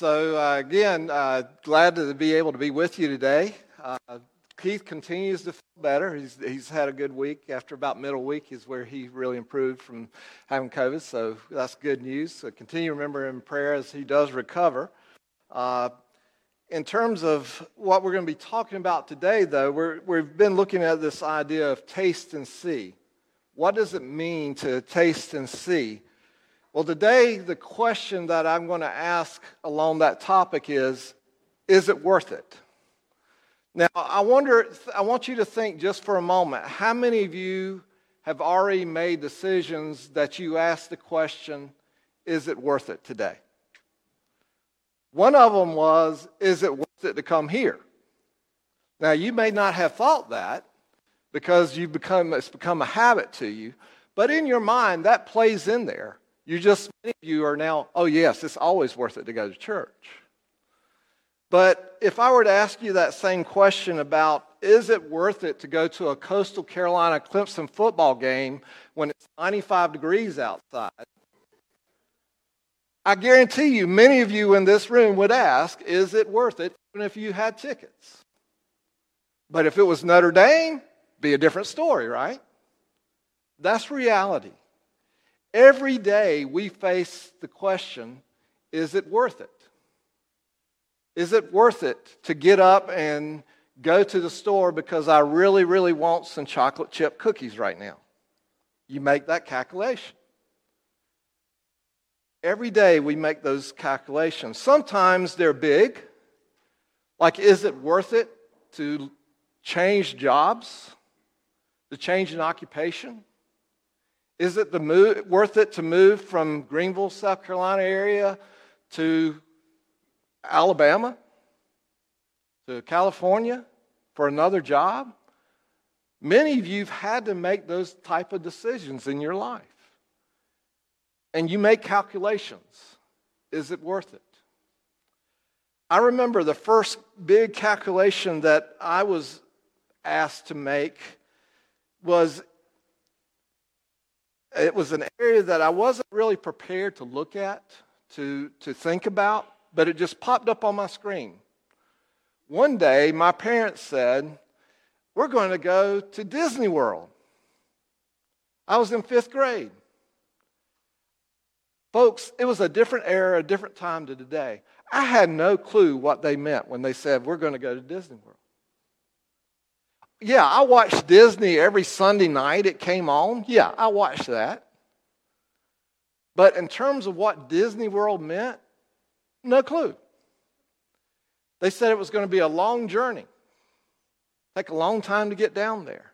So, uh, again, uh, glad to be able to be with you today. Uh, Keith continues to feel better. He's, he's had a good week. After about middle week is where he really improved from having COVID, so that's good news. So, continue to remember him in prayer as he does recover. Uh, in terms of what we're going to be talking about today, though, we're, we've been looking at this idea of taste and see. What does it mean to taste and see? Well, today, the question that I'm going to ask along that topic is Is it worth it? Now, I wonder, I want you to think just for a moment how many of you have already made decisions that you asked the question, Is it worth it today? One of them was, Is it worth it to come here? Now, you may not have thought that because you've become, it's become a habit to you, but in your mind, that plays in there. You just, many of you are now, oh, yes, it's always worth it to go to church. But if I were to ask you that same question about, is it worth it to go to a Coastal Carolina Clemson football game when it's 95 degrees outside? I guarantee you, many of you in this room would ask, is it worth it, even if you had tickets? But if it was Notre Dame, be a different story, right? That's reality. Every day we face the question is it worth it? Is it worth it to get up and go to the store because I really, really want some chocolate chip cookies right now? You make that calculation. Every day we make those calculations. Sometimes they're big, like is it worth it to change jobs, to change an occupation? Is it the move, worth it to move from Greenville, South Carolina area to Alabama, to California for another job? Many of you have had to make those type of decisions in your life. And you make calculations. Is it worth it? I remember the first big calculation that I was asked to make was it was an area that I wasn't really prepared to look at, to, to think about, but it just popped up on my screen. One day, my parents said, We're going to go to Disney World. I was in fifth grade. Folks, it was a different era, a different time to today. I had no clue what they meant when they said, We're going to go to Disney World yeah, I watched Disney every Sunday night it came on. Yeah, I watched that. But in terms of what Disney World meant, no clue. They said it was going to be a long journey, take a long time to get down there.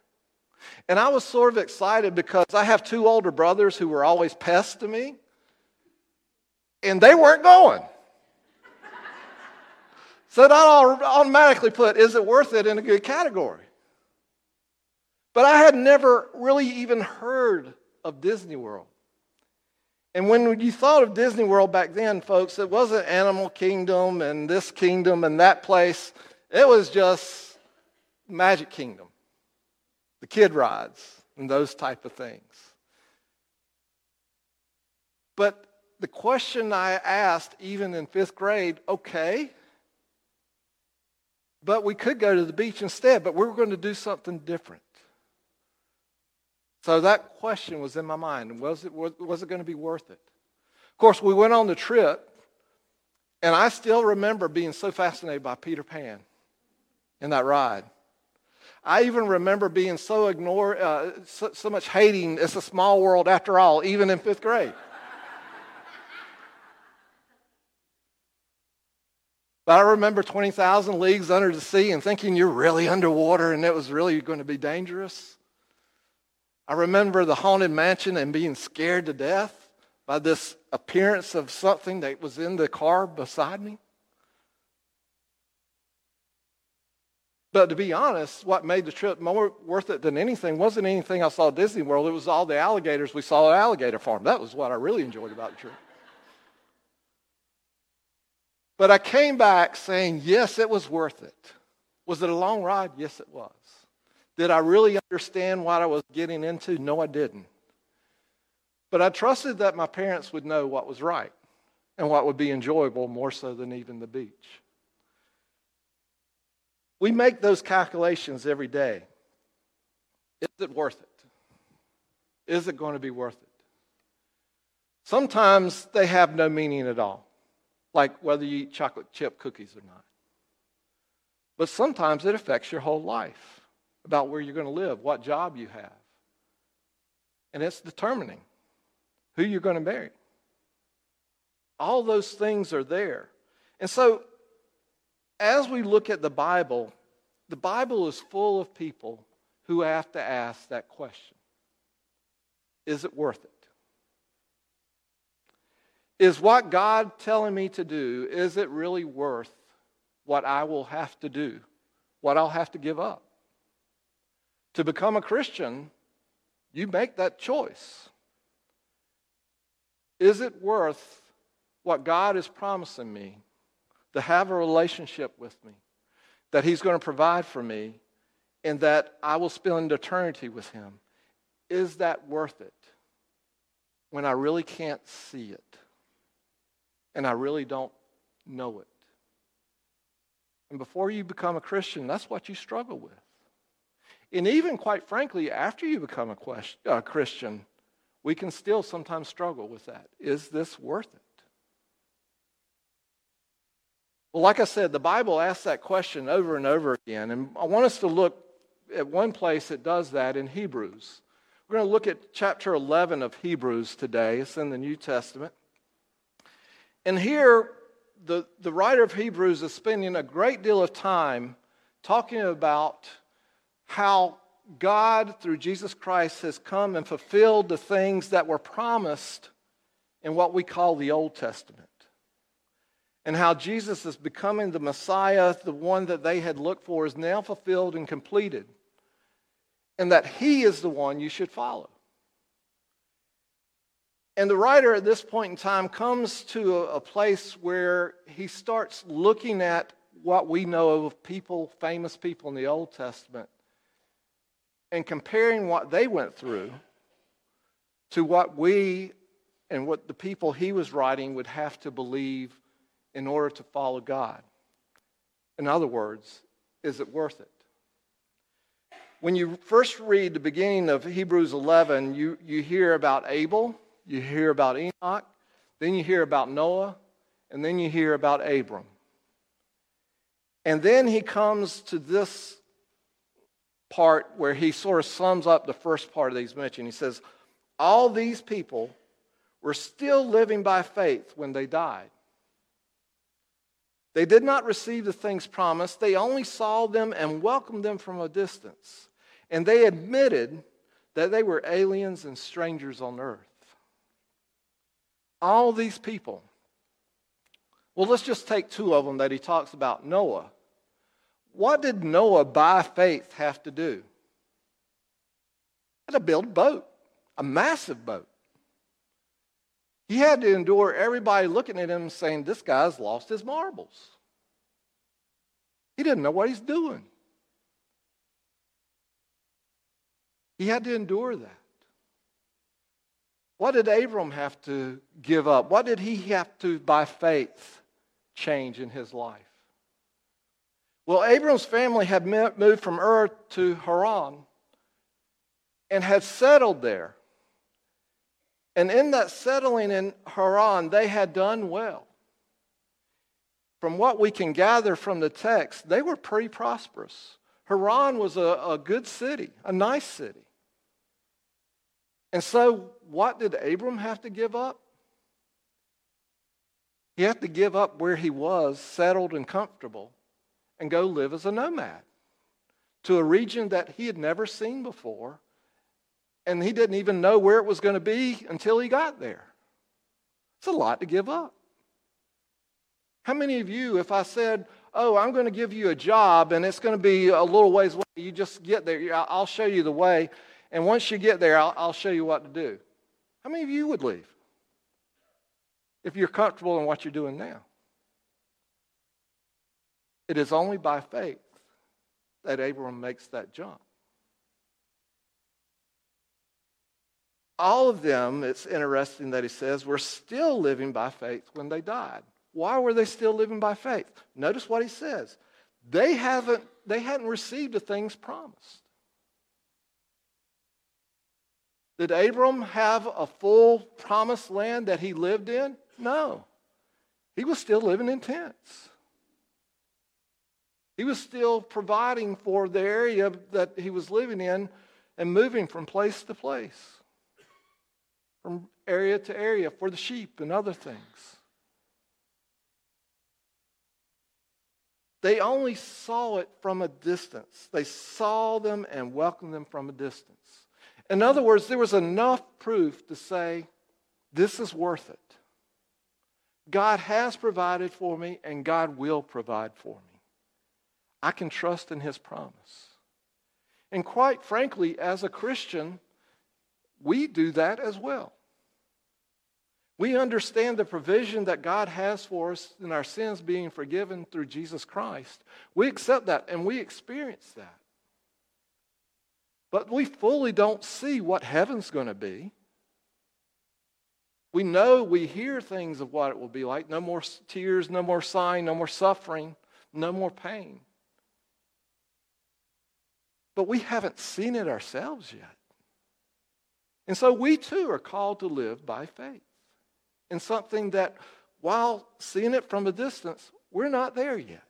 And I was sort of excited because I have two older brothers who were always pests to me, and they weren't going. so that automatically put, is it worth it in a good category? But I had never really even heard of Disney World. And when you thought of Disney World back then, folks, it wasn't Animal Kingdom and this kingdom and that place. It was just Magic Kingdom, the kid rides, and those type of things. But the question I asked, even in fifth grade, okay, but we could go to the beach instead, but we were going to do something different. So that question was in my mind. Was it, was it going to be worth it? Of course, we went on the trip, and I still remember being so fascinated by Peter Pan in that ride. I even remember being so ignored, uh, so, so much hating, it's a small world after all, even in fifth grade. But I remember 20,000 leagues under the sea and thinking you're really underwater and it was really going to be dangerous. I remember the haunted mansion and being scared to death by this appearance of something that was in the car beside me. But to be honest, what made the trip more worth it than anything wasn't anything I saw at Disney World. It was all the alligators we saw at Alligator Farm. That was what I really enjoyed about the trip. But I came back saying, yes, it was worth it. Was it a long ride? Yes, it was. Did I really understand what I was getting into? No, I didn't. But I trusted that my parents would know what was right. and what would be enjoyable more so than even the beach. We make those calculations every day. Is it worth it? Is it going to be worth it? Sometimes they have no meaning at all, like whether you eat chocolate chip cookies or not. But sometimes it affects your whole life about where you're going to live, what job you have. And it's determining who you're going to marry. All those things are there. And so, as we look at the Bible, the Bible is full of people who have to ask that question Is it worth it? Is what God telling me to do, is it really worth what I will have to do, what I'll have to give up? To become a Christian, you make that choice. Is it worth what God is promising me to have a relationship with me, that He's going to provide for me, and that I will spend eternity with Him? Is that worth it when I really can't see it and I really don't know it? And before you become a Christian, that's what you struggle with. And even, quite frankly, after you become a, question, a Christian, we can still sometimes struggle with that. Is this worth it? Well, like I said, the Bible asks that question over and over again. And I want us to look at one place that does that in Hebrews. We're going to look at chapter 11 of Hebrews today. It's in the New Testament. And here, the, the writer of Hebrews is spending a great deal of time talking about how God, through Jesus Christ, has come and fulfilled the things that were promised in what we call the Old Testament. And how Jesus is becoming the Messiah, the one that they had looked for, is now fulfilled and completed. And that He is the one you should follow. And the writer at this point in time comes to a, place where he starts looking at what we know of people, famous people in the Old Testament, and comparing what they went through to what we and what the people he was writing would have to believe in order to follow God. In other words, is it worth it? When you first read the beginning of Hebrews 11, you, you hear about Abel, you hear about Enoch, then you hear about Noah, and then you hear about Abram. And then he comes to this part where he sort of sums up the first part of these mentioned. He says, All these people were still living by faith when they died. They did not receive the things promised, they only saw them and welcomed them from a distance. And they admitted that they were aliens and strangers on earth. All these people. Well, let's just take two of them that he talks about Noah what did Noah by faith have to do? He had to build a boat, a massive boat. He had to endure everybody looking at him saying, This guy's lost his marbles. He didn't know what he's doing. He had to endure that. What did Abram have to give up? What did he have to, by faith, change in his life? Well, Abram's family had moved from Ur to Haran and had settled there. And in that settling in Haran, they had done well. From what we can gather from the text, they were pretty prosperous. Haran was a, a good city, a nice city. And so, what did Abram have to give up? He had to give up where he was, settled and comfortable, and go live as a nomad to a region that he had never seen before, and he didn't even know where it was going to be until he got there. It's a lot to give up. How many of you, if I said, Oh, I'm going to give you a job and it's going to be a little ways away, you just get there, I'll show you the way, and once you get there, I'll, I'll show you what to do? How many of you would leave if you're comfortable in what you're doing now? It is only by faith that Abram makes that jump. all of them, it's interesting that he says, were still living by faith when they died. Why were they still living by faith? Notice what he says. They haven't they hadn't received the things promised. Did Abram have a full promised land that he lived in? No. He was still living in tents. He was still providing for the area that he was living in and moving from place to place, from area to area for the sheep and other things. They only saw it from a distance. They saw them and welcomed them from a distance. In other words, there was enough proof to say, this is worth it. God has provided for me, and God will provide for me. I can trust in His promise. And quite frankly, as a Christian, we do that as well. We understand the provision that God has for us in our sins being forgiven through Jesus Christ. We accept that and we experience that. But we fully don't see what heaven's going to be. We know, we hear things of what it will be like no more tears, no more sighing, no more suffering, no more pain. But we haven't seen it ourselves yet. And so we too are called to live by faith in something that, while seeing it from a distance, we're not there yet.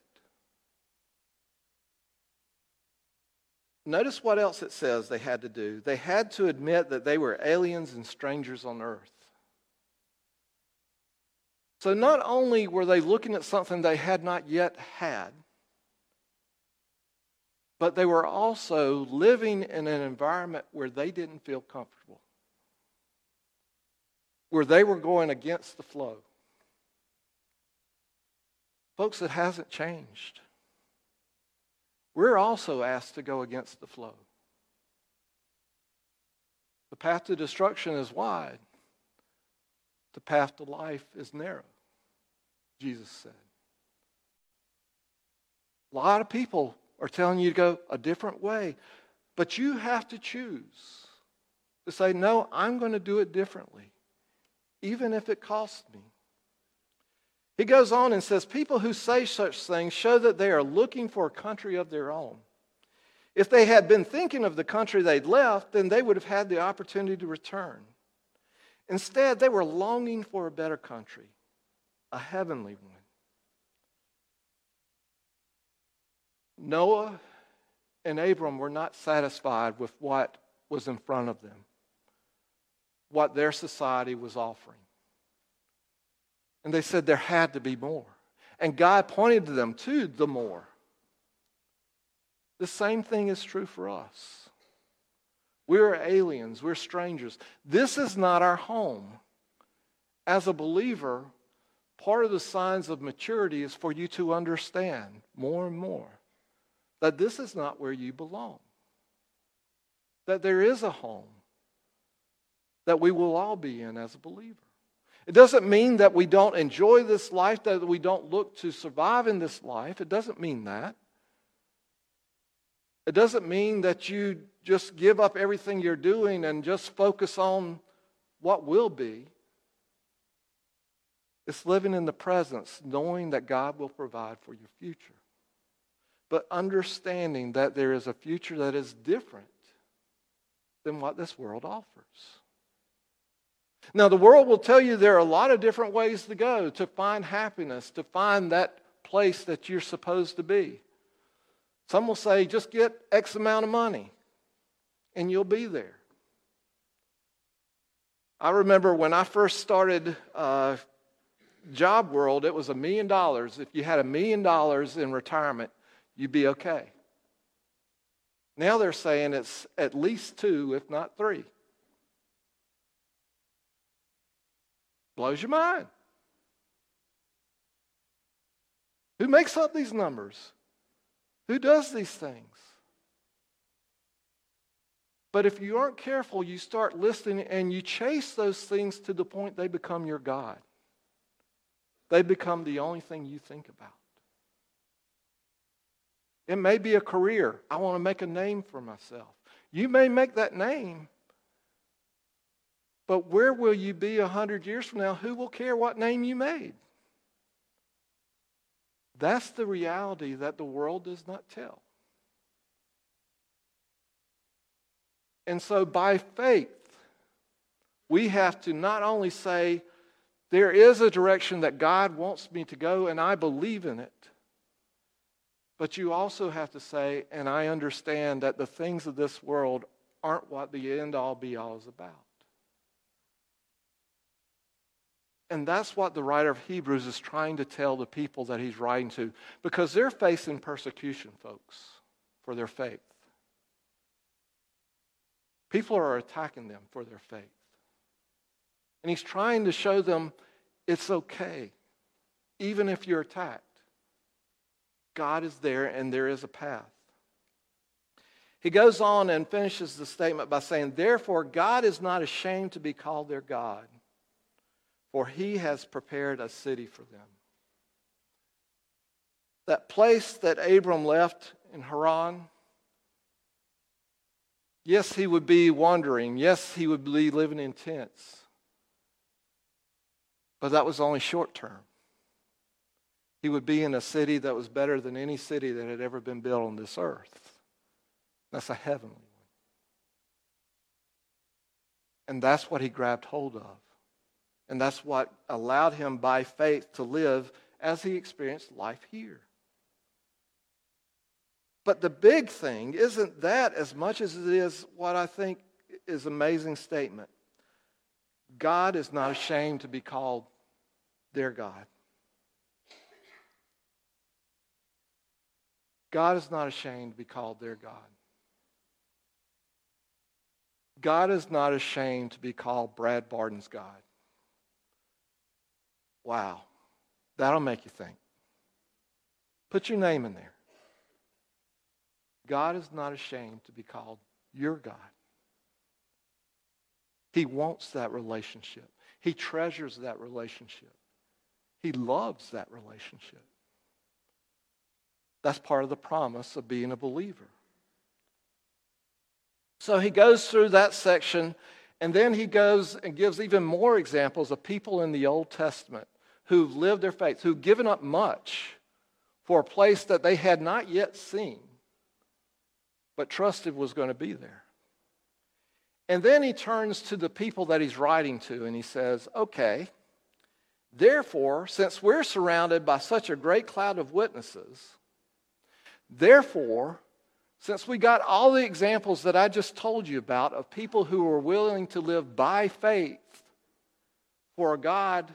Notice what else it says they had to do. They had to admit that they were aliens and strangers on earth. So not only were they looking at something they had not yet had, but they were also living in an environment where they didn't feel comfortable where they were going against the flow. Folks, it hasn't changed. We're also asked to go against the flow. The path to destruction is wide, the path to life is narrow, Jesus said. A lot of people are telling you to go a different way, but you have to choose to say, no, I'm going to do it differently even if it costs me. He goes on and says, People who say such things show that they are looking for a country of their own. If they had been thinking of the country they'd left, then they would have had the opportunity to return. Instead, they were longing for a better country, a heavenly one. Noah and Abram were not satisfied with what was in front of them what their society was offering. And they said there had to be more. And God pointed to them to the more. The same thing is true for us. We're aliens, we're strangers. This is not our home. As a believer, part of the signs of maturity is for you to understand more and more that this is not where you belong, that there is a home that we will all be in as a believer. It doesn't mean that we don't enjoy this life, that we don't look to survive in this life. It doesn't mean that. It doesn't mean that you just give up everything you're doing and just focus on what will be. It's living in the presence, knowing that God will provide for your future. But understanding that there is a future that is different than what this world offers. Now, the world will tell you there are a lot of different ways to go to find happiness, to find that place that you're supposed to be. Some will say, just get X amount of money and you'll be there. I remember when I first started uh, Job World, it was a million dollars. If you had a million dollars in retirement, you'd be okay. Now they're saying it's at least two, if not three. Blows your mind. Who makes up these numbers? Who does these things? But if you aren't careful, you start listening and you chase those things to the point they become your God. They become the only thing you think about. It may be a career. I want to make a name for myself. You may make that name, But where will you be a hundred years from now? Who will care what name you made? That's the reality that the world does not tell. And so, by faith, we have to not only say, there is a direction that God wants me to go, and I believe in it. But you also have to say, and I understand that the things of this world aren't what the end all be all is about. And that's what the writer of Hebrews is trying to tell the people that he's writing to because they're facing persecution, folks, for their faith. People are attacking them for their faith. And he's trying to show them it's okay, even if you're attacked. God is there and there is a path. He goes on and finishes the statement by saying, Therefore, God is not ashamed to be called their God for he has prepared a city for them. That place that Abram left in Haran, yes, he would be wandering. Yes, he would be living in tents. But that was only short term. He would be in a city that was better than any city that had ever been built on this earth. That's a heavenly one. And that's what he grabbed hold of. And that's what allowed him by faith to live as he experienced life here. But the big thing isn't that as much as it is what I think is amazing statement. God is not ashamed to be called their God. God is not ashamed to be called their God. God is not ashamed to be called Brad Barden's God. Wow. That'll make you think. Put your name in there. God is not ashamed to be called your God. He wants that relationship. He treasures that relationship. He loves that relationship. That's part of the promise of being a believer. So he goes through that section, and then he goes and gives even more examples of people in the Old Testament who've lived their faith, who've given up much for a place that they had not yet seen, but trusted was going to be there. And then he turns to the people that he's writing to and he says, Okay, therefore, since we're surrounded by such a great cloud of witnesses, therefore, since we got all the examples that I just told you about of people who were willing to live by faith for a God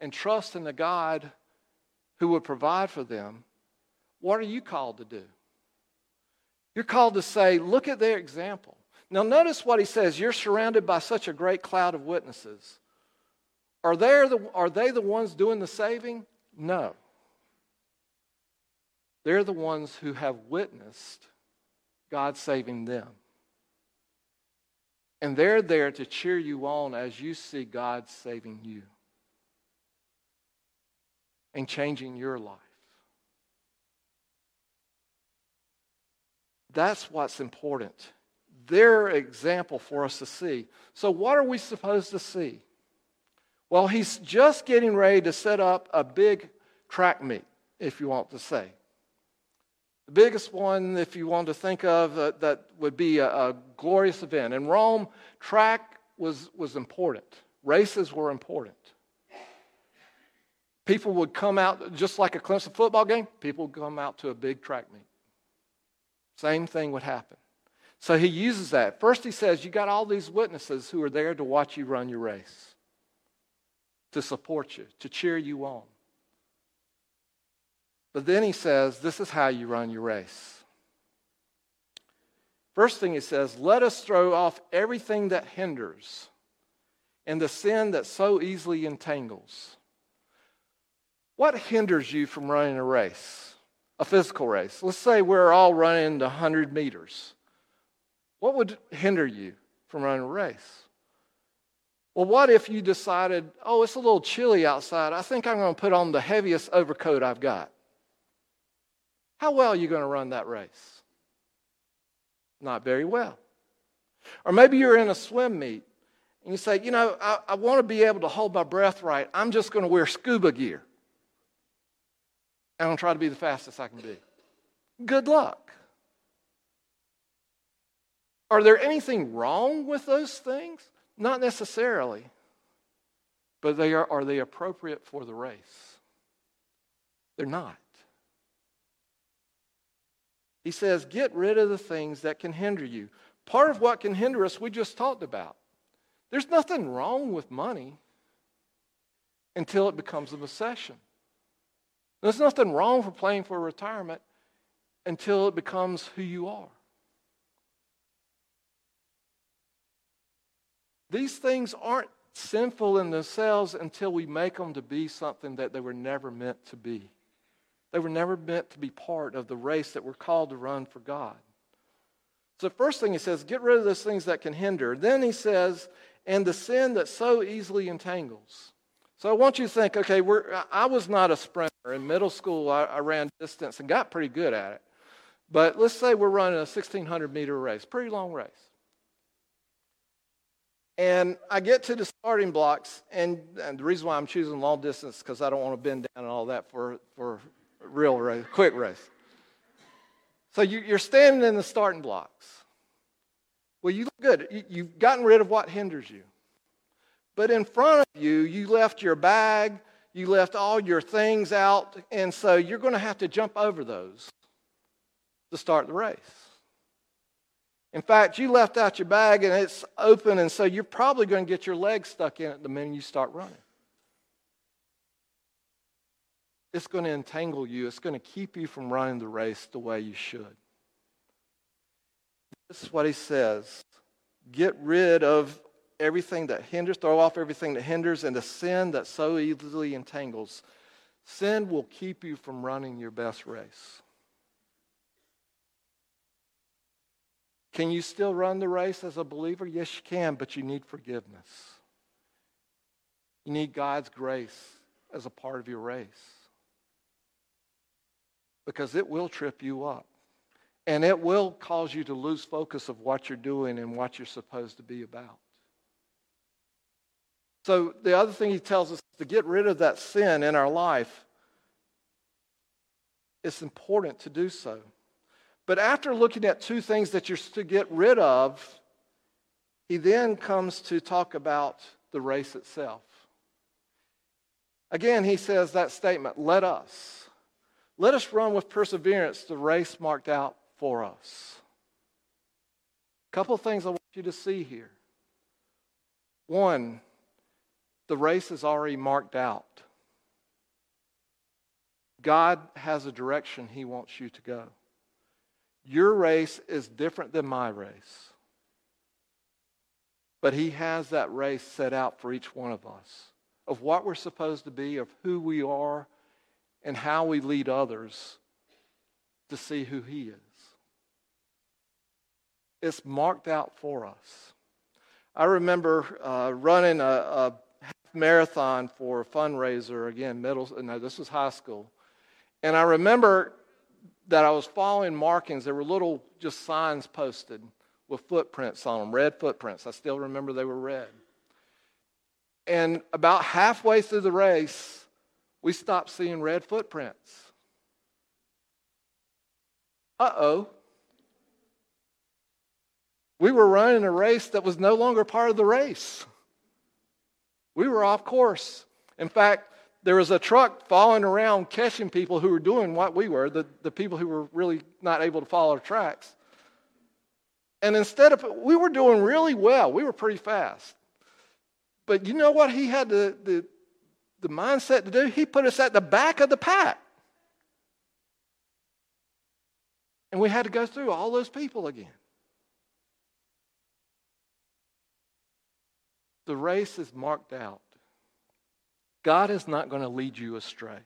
and trust in the God who would provide for them, what are you called to do? You're called to say, look at their example. Now, notice what he says you're surrounded by such a great cloud of witnesses. Are they the, are they the ones doing the saving? No. They're the ones who have witnessed God saving them. And they're there to cheer you on as you see God saving you and changing your life. That's what's important. Their example for us to see. So, what are we supposed to see? Well, he's just getting ready to set up a big track meet, if you want to say. The biggest one, if you want to think of, uh, that would be a, a glorious event. In Rome, track was, was important, races were important. People would come out, just like a Clemson football game, people would come out to a big track meet. Same thing would happen. So he uses that. First, he says, You got all these witnesses who are there to watch you run your race, to support you, to cheer you on. But then he says, This is how you run your race. First thing he says, Let us throw off everything that hinders and the sin that so easily entangles what hinders you from running a race, a physical race? Let's say we're all running 100 meters. What would hinder you from running a race? Well, what if you decided, oh, it's a little chilly outside. I think I'm going to put on the heaviest overcoat I've got. How well are you going to run that race? Not very well. Or maybe you're in a swim meet and you say, you know, I, I want to be able to hold my breath right, I'm just going to wear scuba gear. And I'm going to try to be the fastest I can be. Good luck. Are there anything wrong with those things? Not necessarily. But they are, are they appropriate for the race? They're not. He says, get rid of the things that can hinder you. Part of what can hinder us, we just talked about. There's nothing wrong with money until it becomes a obsession. There's nothing wrong for playing for retirement until it becomes who you are. These things aren't sinful in themselves until we make them to be something that they were never meant to be. They were never meant to be part of the race that we're called to run for God. So, first thing he says, get rid of those things that can hinder. Then he says, and the sin that so easily entangles. So I want you to think, okay, I was not a sprinter. In middle school, I, I ran distance and got pretty good at it. But let's say we're running a 1600 meter race, pretty long race. And I get to the starting blocks, and, and the reason why I'm choosing long distance is because I don't want to bend down and all that for, for real race, quick race. So you, you're standing in the starting blocks. Well, you look good. You, have gotten rid of what hinders you. But in front of you, you left your bag, you left all your things out, and so you're going to have to jump over those to start the race. In fact, you left out your bag and it's open, and so you're probably going to get your legs stuck in it the minute you start running. It's going to entangle you, it's going to keep you from running the race the way you should. This is what he says get rid of everything that hinders, throw off everything that hinders, and the sin that so easily entangles. Sin will keep you from running your best race. Can you still run the race as a believer? Yes, you can, but you need forgiveness. You need God's grace as a part of your race because it will trip you up. And it will cause you to lose focus of what you're doing and what you're supposed to be about. So, the other thing he tells us to get rid of that sin in our life, it's important to do so. But after looking at two things that you're to get rid of, he then comes to talk about the race itself. Again, he says that statement, let us. Let us run with perseverance the race marked out for us. A couple things I want you to see here. One, the race is already marked out. God has a direction He wants you to go. Your race is different than my race. But He has that race set out for each one of us of what we're supposed to be, of who we are, and how we lead others to see who He is. It's marked out for us. I remember uh, running a, a marathon for a fundraiser, again, middle, no, this was high school. And I remember that I was following markings. There were little just signs posted with footprints on them, red footprints. I still remember they were red. And about halfway through the race, we stopped seeing red footprints. Uh oh we were running a race that was no longer part of the race. We were off course. In fact, there was a truck following around catching people who were doing what we were, the, the people who were really not able to follow tracks. And instead of, we were doing really well. We were pretty fast. But you know what he had the, the, the mindset to do? He put us at the back of the pack. And we had to go through all those people again. The race is marked out. God is not going to lead you astray.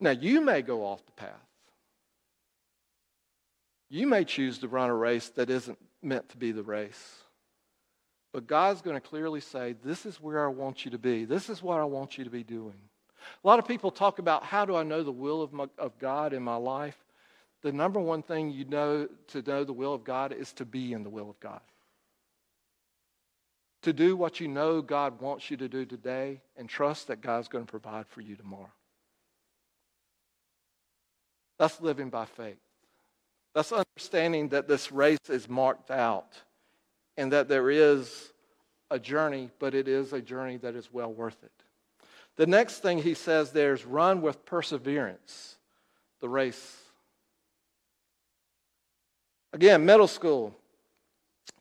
Now, you may go off the path. You may choose to run a race that isn't meant to be the race. But God's going to clearly say, This is where I want you to be. This is what I want you to be doing. A lot of people talk about how do I know the will of, my, of God in my life? The number one thing you know to know the will of God is to be in the will of God. to do what you know God wants you to do today and trust that God's going to provide for you tomorrow. That's living by faith. That's understanding that this race is marked out and that there is a journey, but it is a journey that is well worth it. The next thing he says there is run with perseverance the race. Again, middle school.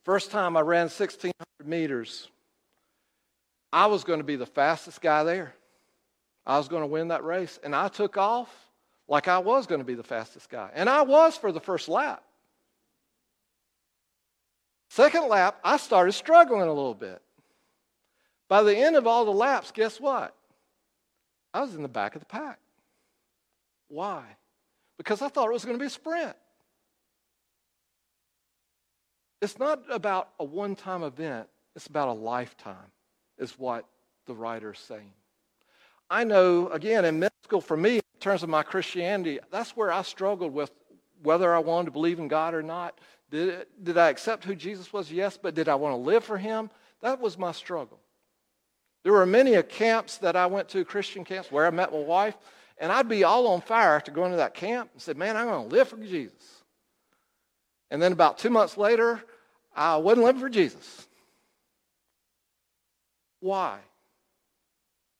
First time I ran 1,600 meters, I was going to be the fastest guy there. I was going to win that race. And I took off like I was going to be the fastest guy. And I was for the first lap. Second lap, I started struggling a little bit. By the end of all the laps, guess what? I was in the back of the pack. Why? Because I thought it was going to be a sprint. It's not about a one time event, it's about a lifetime, is what the writer is saying. I know, again, in middle school, for me, in terms of my Christianity, that's where I struggled with whether I wanted to believe in God or not. Did, did I accept who Jesus was? Yes, but did I want to live for him? That was my struggle. There were many camps that I went to, Christian camps, where I met my wife, and I'd be all on fire after going to that camp and said, Man, I'm going to live for Jesus. And then about two months later, I wasn't living for Jesus. Why?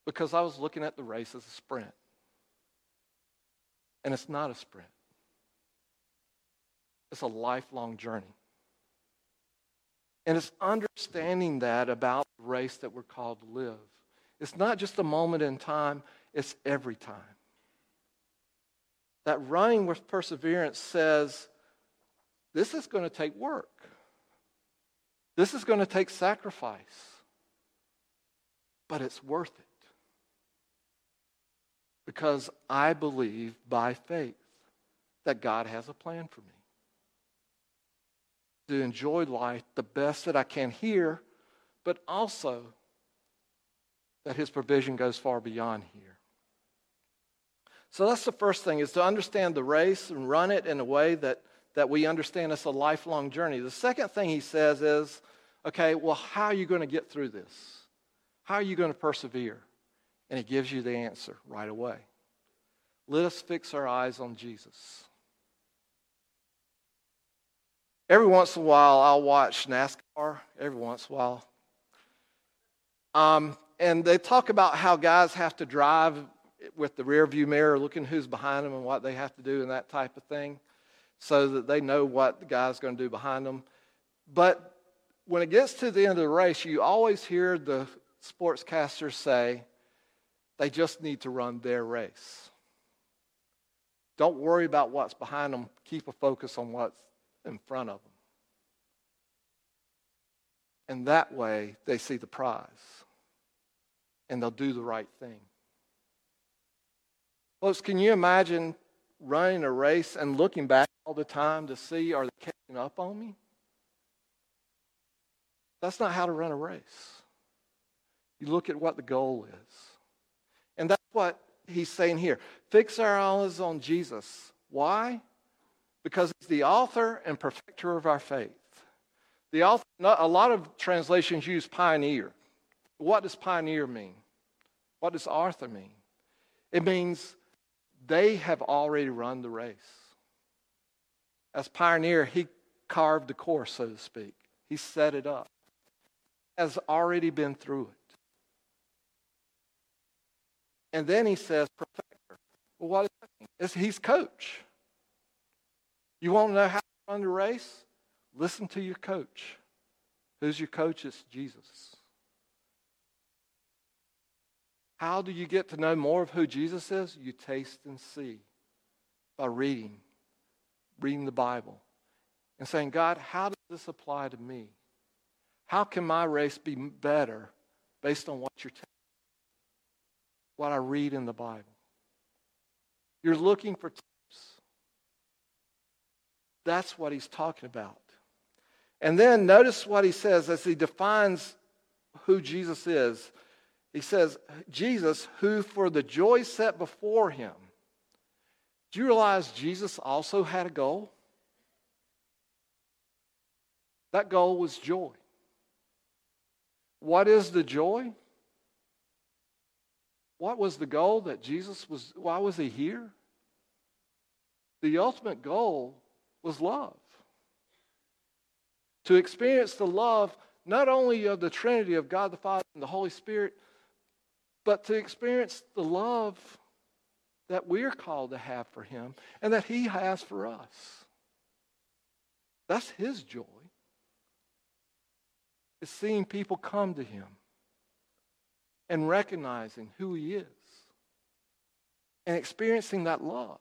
Because I was looking at the race as a sprint. And it's not a sprint, it's a lifelong journey. And it's understanding that about the race that we're called to live. It's not just a moment in time, it's every time. That running with perseverance says, this is going to take work. This is going to take sacrifice. But it's worth it. Because I believe by faith that God has a plan for me to enjoy life the best that I can here, but also that his provision goes far beyond here. So that's the first thing is to understand the race and run it in a way that, that we understand it's a lifelong journey. The second thing he says is, okay, well, how are you going to get through this? How are you going to persevere? And he gives you the answer right away. Let us fix our eyes on Jesus. Every once in a while, I'll watch NASCAR, every once in a while. Um, and they talk about how guys have to drive with the rear view mirror, looking who's behind them and what they have to do and that type of thing, so that they know what the guy's going to do behind them. But when it gets to the end of the race, you always hear the sportscasters say they just need to run their race. Don't worry about what's behind them. Keep a focus on what's in front of them. And that way, they see the prize and they'll do the right thing. Folks, can you imagine running a race and looking back all the time to see are they catching up on me? That's not how to run a race. You look at what the goal is. And that's what he's saying here. Fix our eyes on Jesus. Why? Because he's the author and perfecter of our faith. The author, a lot of translations use pioneer. What does pioneer mean? What does author mean? It means they have already run the race. As pioneer, he carved the course, so to speak. He set it up. Has already been through it. And then he says, perfecter. Well, what is that mean? It's, he's coach. You want to know how to run the race? Listen to your coach. Who's your coach? It's Jesus. How do you get to know more of who Jesus is? You taste and see by reading, reading the Bible, and saying, God, how does this apply to me? How can my race be better based on what you're telling me? What I read in the Bible. You're looking for that's what he's talking about. And then notice what he says as he defines who Jesus is. He says, Jesus, who for the joy set before him. Do you realize Jesus also had a goal? That goal was joy. What is the joy? What was the goal that Jesus was? Why was he here? The ultimate goal was love. To experience the love not only of the Trinity of God the Father and the Holy Spirit, but to experience the love that we're called to have for Him and that He has for us. That's His joy. Is seeing people come to Him and recognizing who He is and experiencing that love.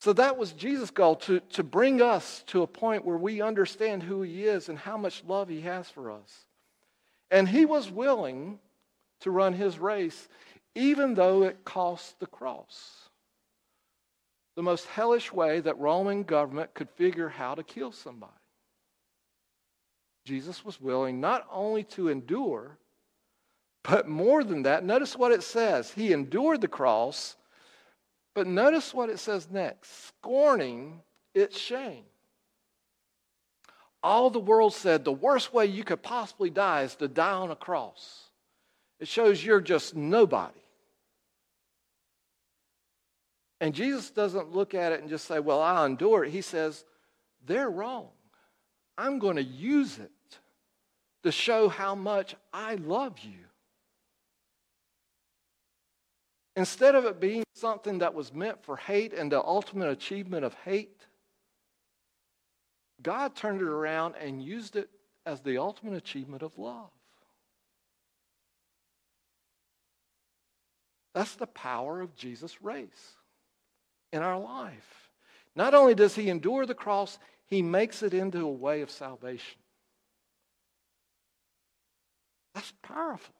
So that was Jesus' goal to, to bring us to a point where we understand who He is and how much love He has for us. And He was willing to run His race, even though it cost the cross. The most hellish way that Roman government could figure how to kill somebody. Jesus was willing not only to endure, but more than that, notice what it says. He endured the cross but notice what it says next scorning its shame. All the world said the worst way you could possibly die is to die on a cross. It shows you're just nobody. And Jesus doesn't look at it and just say, Well, I'll endure it. He says, They're wrong. I'm going to use it to show how much I love you. Instead of it being something that was meant for hate and the ultimate achievement of hate, God turned it around and used it as the ultimate achievement of love. That's the power of Jesus' race in our life. Not only does he endure the cross, he makes it into a way of salvation. That's powerful.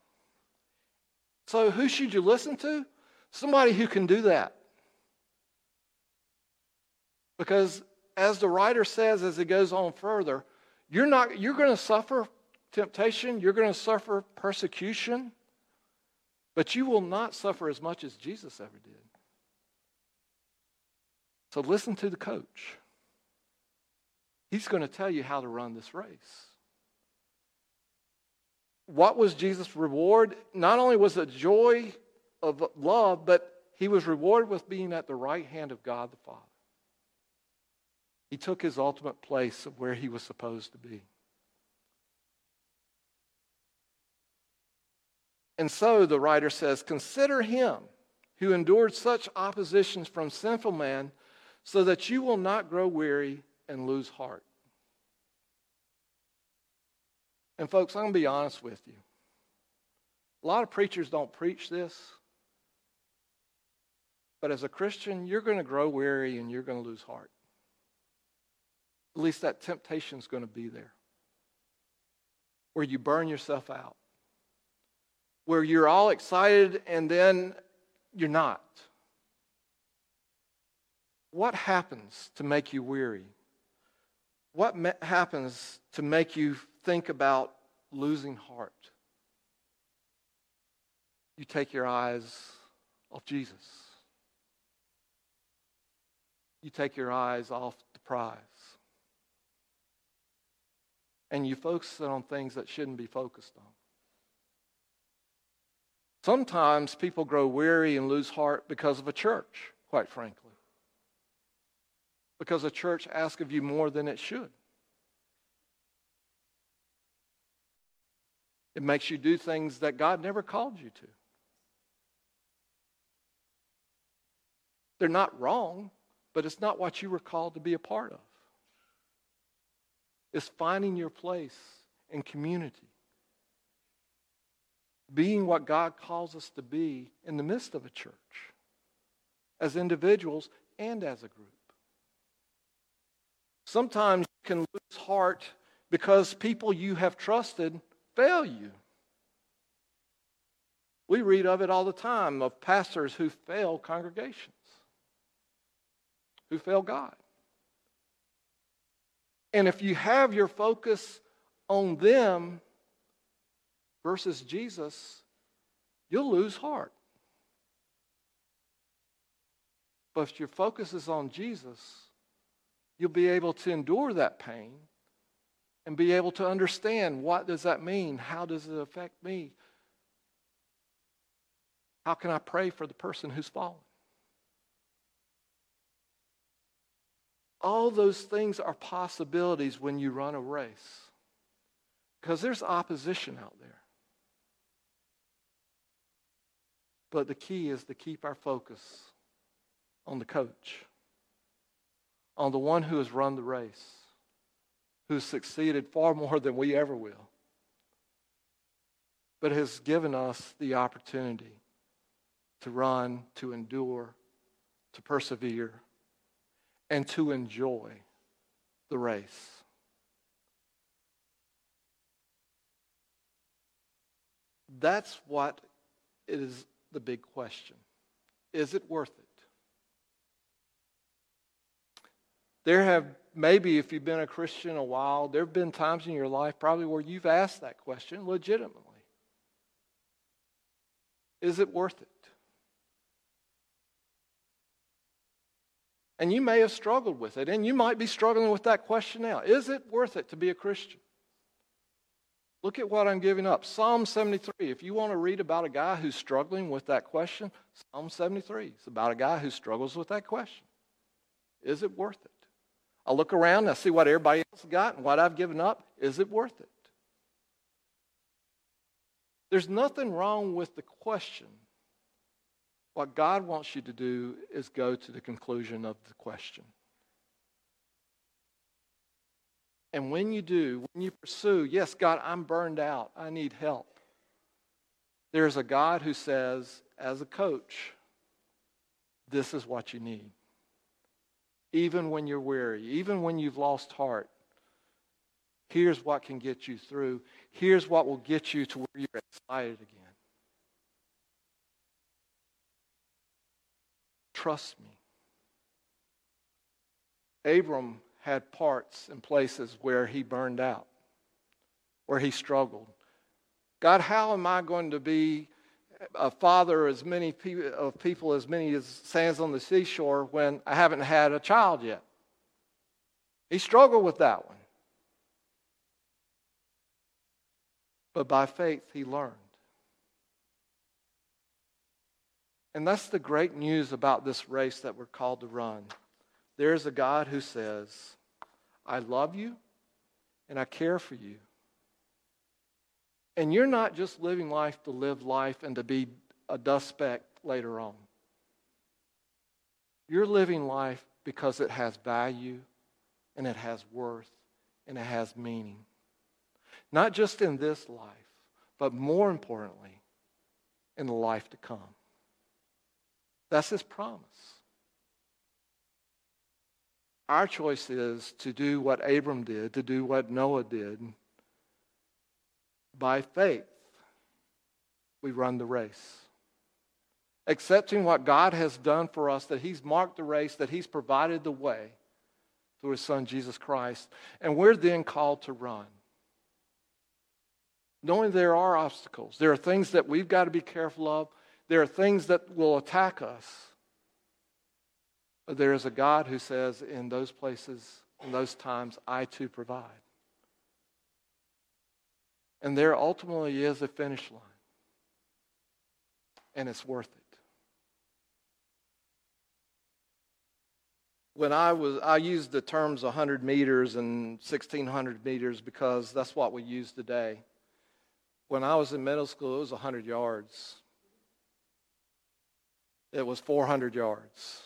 So, who should you listen to? Somebody who can do that. Because as the writer says as he goes on further, you're not you're going to suffer temptation, you're going to suffer persecution, but you will not suffer as much as Jesus ever did. So listen to the coach. He's going to tell you how to run this race. What was Jesus' reward? Not only was it joy of love, but he was rewarded with being at the right hand of God the Father. He took his ultimate place of where he was supposed to be. And so the writer says, Consider him who endured such oppositions from sinful man, so that you will not grow weary and lose heart. And, folks, I'm going to be honest with you. A lot of preachers don't preach this. But as a Christian, you're going to grow weary and you're going to lose heart. At least that temptation is going to be there. Where you burn yourself out. Where you're all excited and then you're not. What happens to make you weary? What ma- happens to make you think about losing heart? You take your eyes off Jesus you take your eyes off the prize. And you focus it on things that shouldn't be focused on. Sometimes people grow weary and lose heart because of a church, quite frankly. Because a church asks of you more than it should. It makes you do things that God never called you to. They're not wrong but it's not what you were called to be a part of. It's finding your place in community, being what God calls us to be in the midst of a church, as individuals and as a group. Sometimes you can lose heart because people you have trusted fail you. We read of it all the time of pastors who fail congregations who fail God. And if you have your focus on them versus Jesus, you'll lose heart. But if your focus is on Jesus, you'll be able to endure that pain and be able to understand what does that mean? How does it affect me? How can I pray for the person who's fallen? All those things are possibilities when you run a race because there's opposition out there. But the key is to keep our focus on the coach, on the one who has run the race, who's succeeded far more than we ever will, but has given us the opportunity to run, to endure, to persevere, and to enjoy the race. That's what is the big question. Is it worth it? There have, maybe if you've been a Christian a while, there have been times in your life probably where you've asked that question legitimately. Is it worth it? And you may have struggled with it, and you might be struggling with that question now. Is it worth it to be a Christian? Look at what I'm giving up. Psalm 73. If you want to read about a guy who's struggling with that question, Psalm 73 is about a guy who struggles with that question. Is it worth it? I look around I see what everybody else got and what I've given up. Is it worth it? There's nothing wrong with the question. What God wants you to do is go to the conclusion of the question. And when you do, when you pursue, yes, God, I'm burned out. I need help. There's a God who says, as a coach, this is what you need. Even when you're weary, even when you've lost heart, here's what can get you through. Here's what will get you to where you're excited again. Trust me. Abram had parts and places where he burned out, where he struggled. God, how am I going to be a father as many pe- of people as many as sands on the seashore when I haven't had a child yet? He struggled with that one. But by faith, he learned. And that's the great news about this race that we're called to run. There's a God who says, I love you and I care for you. And you're not just living life to live life and to be a dust speck later on. You're living life because it has value and it has worth and it has meaning. Not just in this life, but more importantly, in the life to come. That's his promise. Our choice is to do what Abram did, to do what Noah did. By faith, we run the race. Accepting what God has done for us, that He's marked the race, that He's provided the way through His Son, Jesus Christ. And we're then called to run. Knowing there are obstacles, there are things that we've got to be careful of, there are things that will attack us. There is a God who says, in those places, in those times, I too provide. And there ultimately is a finish line. And it's worth it. When I was, I used the terms 100 meters and 1600 meters because that's what we use today. When I was in middle school, it was 100 yards. It was 400 yards.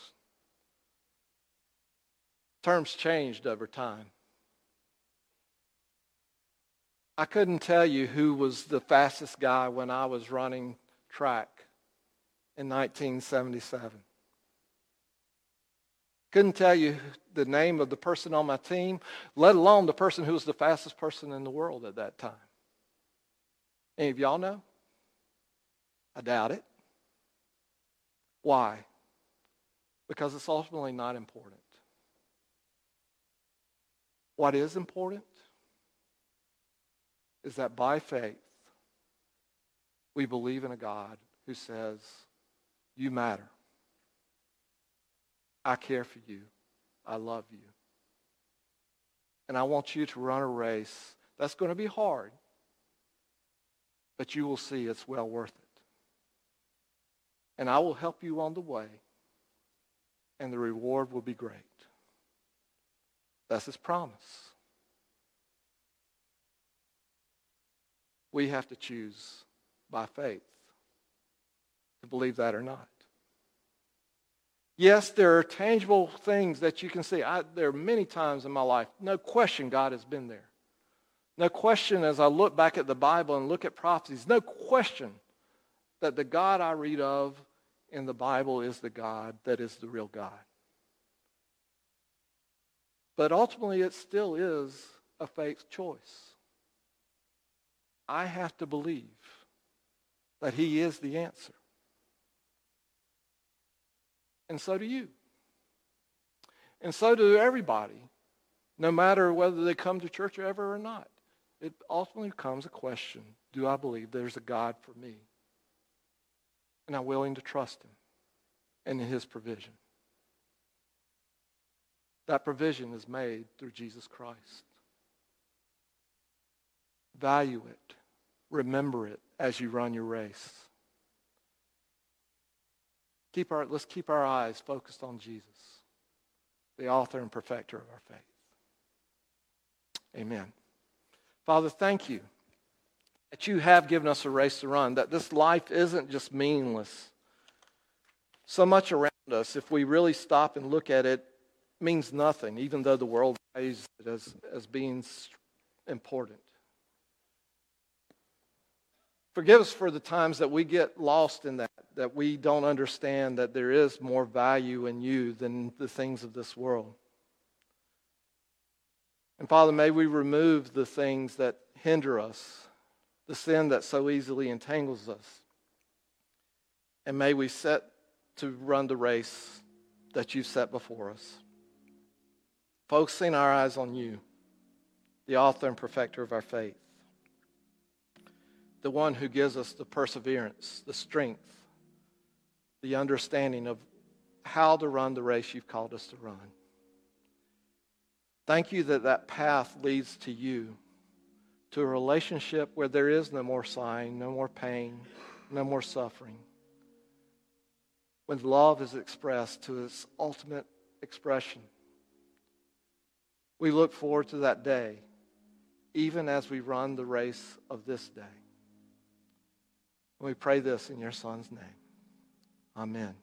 Terms changed over time. I couldn't tell you who was the fastest guy when I was running track in 1977. Couldn't tell you the name of the person on my team, let alone the person who was the fastest person in the world at that time. Any of y'all know? I doubt it. Why? Because it's ultimately not important. What is important is that by faith, we believe in a God who says, You matter. I care for you. I love you. And I want you to run a race that's going to be hard, but you will see it's well worth it. And I will help you on the way, and the reward will be great. That's his promise. We have to choose by faith to believe that or not. Yes, there are tangible things that you can see. I, there are many times in my life, no question God has been there. No question as I look back at the Bible and look at prophecies, no question that the God I read of in the Bible is the God that is the real God. But ultimately, it still is a faith choice. I have to believe that He is the answer. And so do you. And so do everybody, no matter whether they come to church ever or not. It ultimately becomes a question do I believe there's a God for me? And I'm willing to trust Him and in His provision. That provision is made through Jesus Christ. Value it. Remember it as you run your race. Keep our, let's keep our eyes focused on Jesus, the author and perfecter of our faith. Amen. Father, thank you that you have given us a race to run, that this life isn't just meaningless. So much around us, if we really stop and look at it, means nothing, even though the world values it as, as being important. Forgive us for the times that we get lost in that, that we don't understand that there is more value in you than the things of this world. And Father, may we remove the things that hinder us, the sin that so easily entangles us. And may we set to run the race that you've set before us. Focusing our eyes on you, the author and perfecter of our faith the one who gives us the perseverance, the strength, the understanding of how to run the race you've called us to run. Thank you that that path leads to you, to a relationship where there is no more sighing, no more pain, no more suffering. When love is expressed to its ultimate expression. We look forward to that day, even as we run the race of this day. And We pray this in your Son's name. Amen.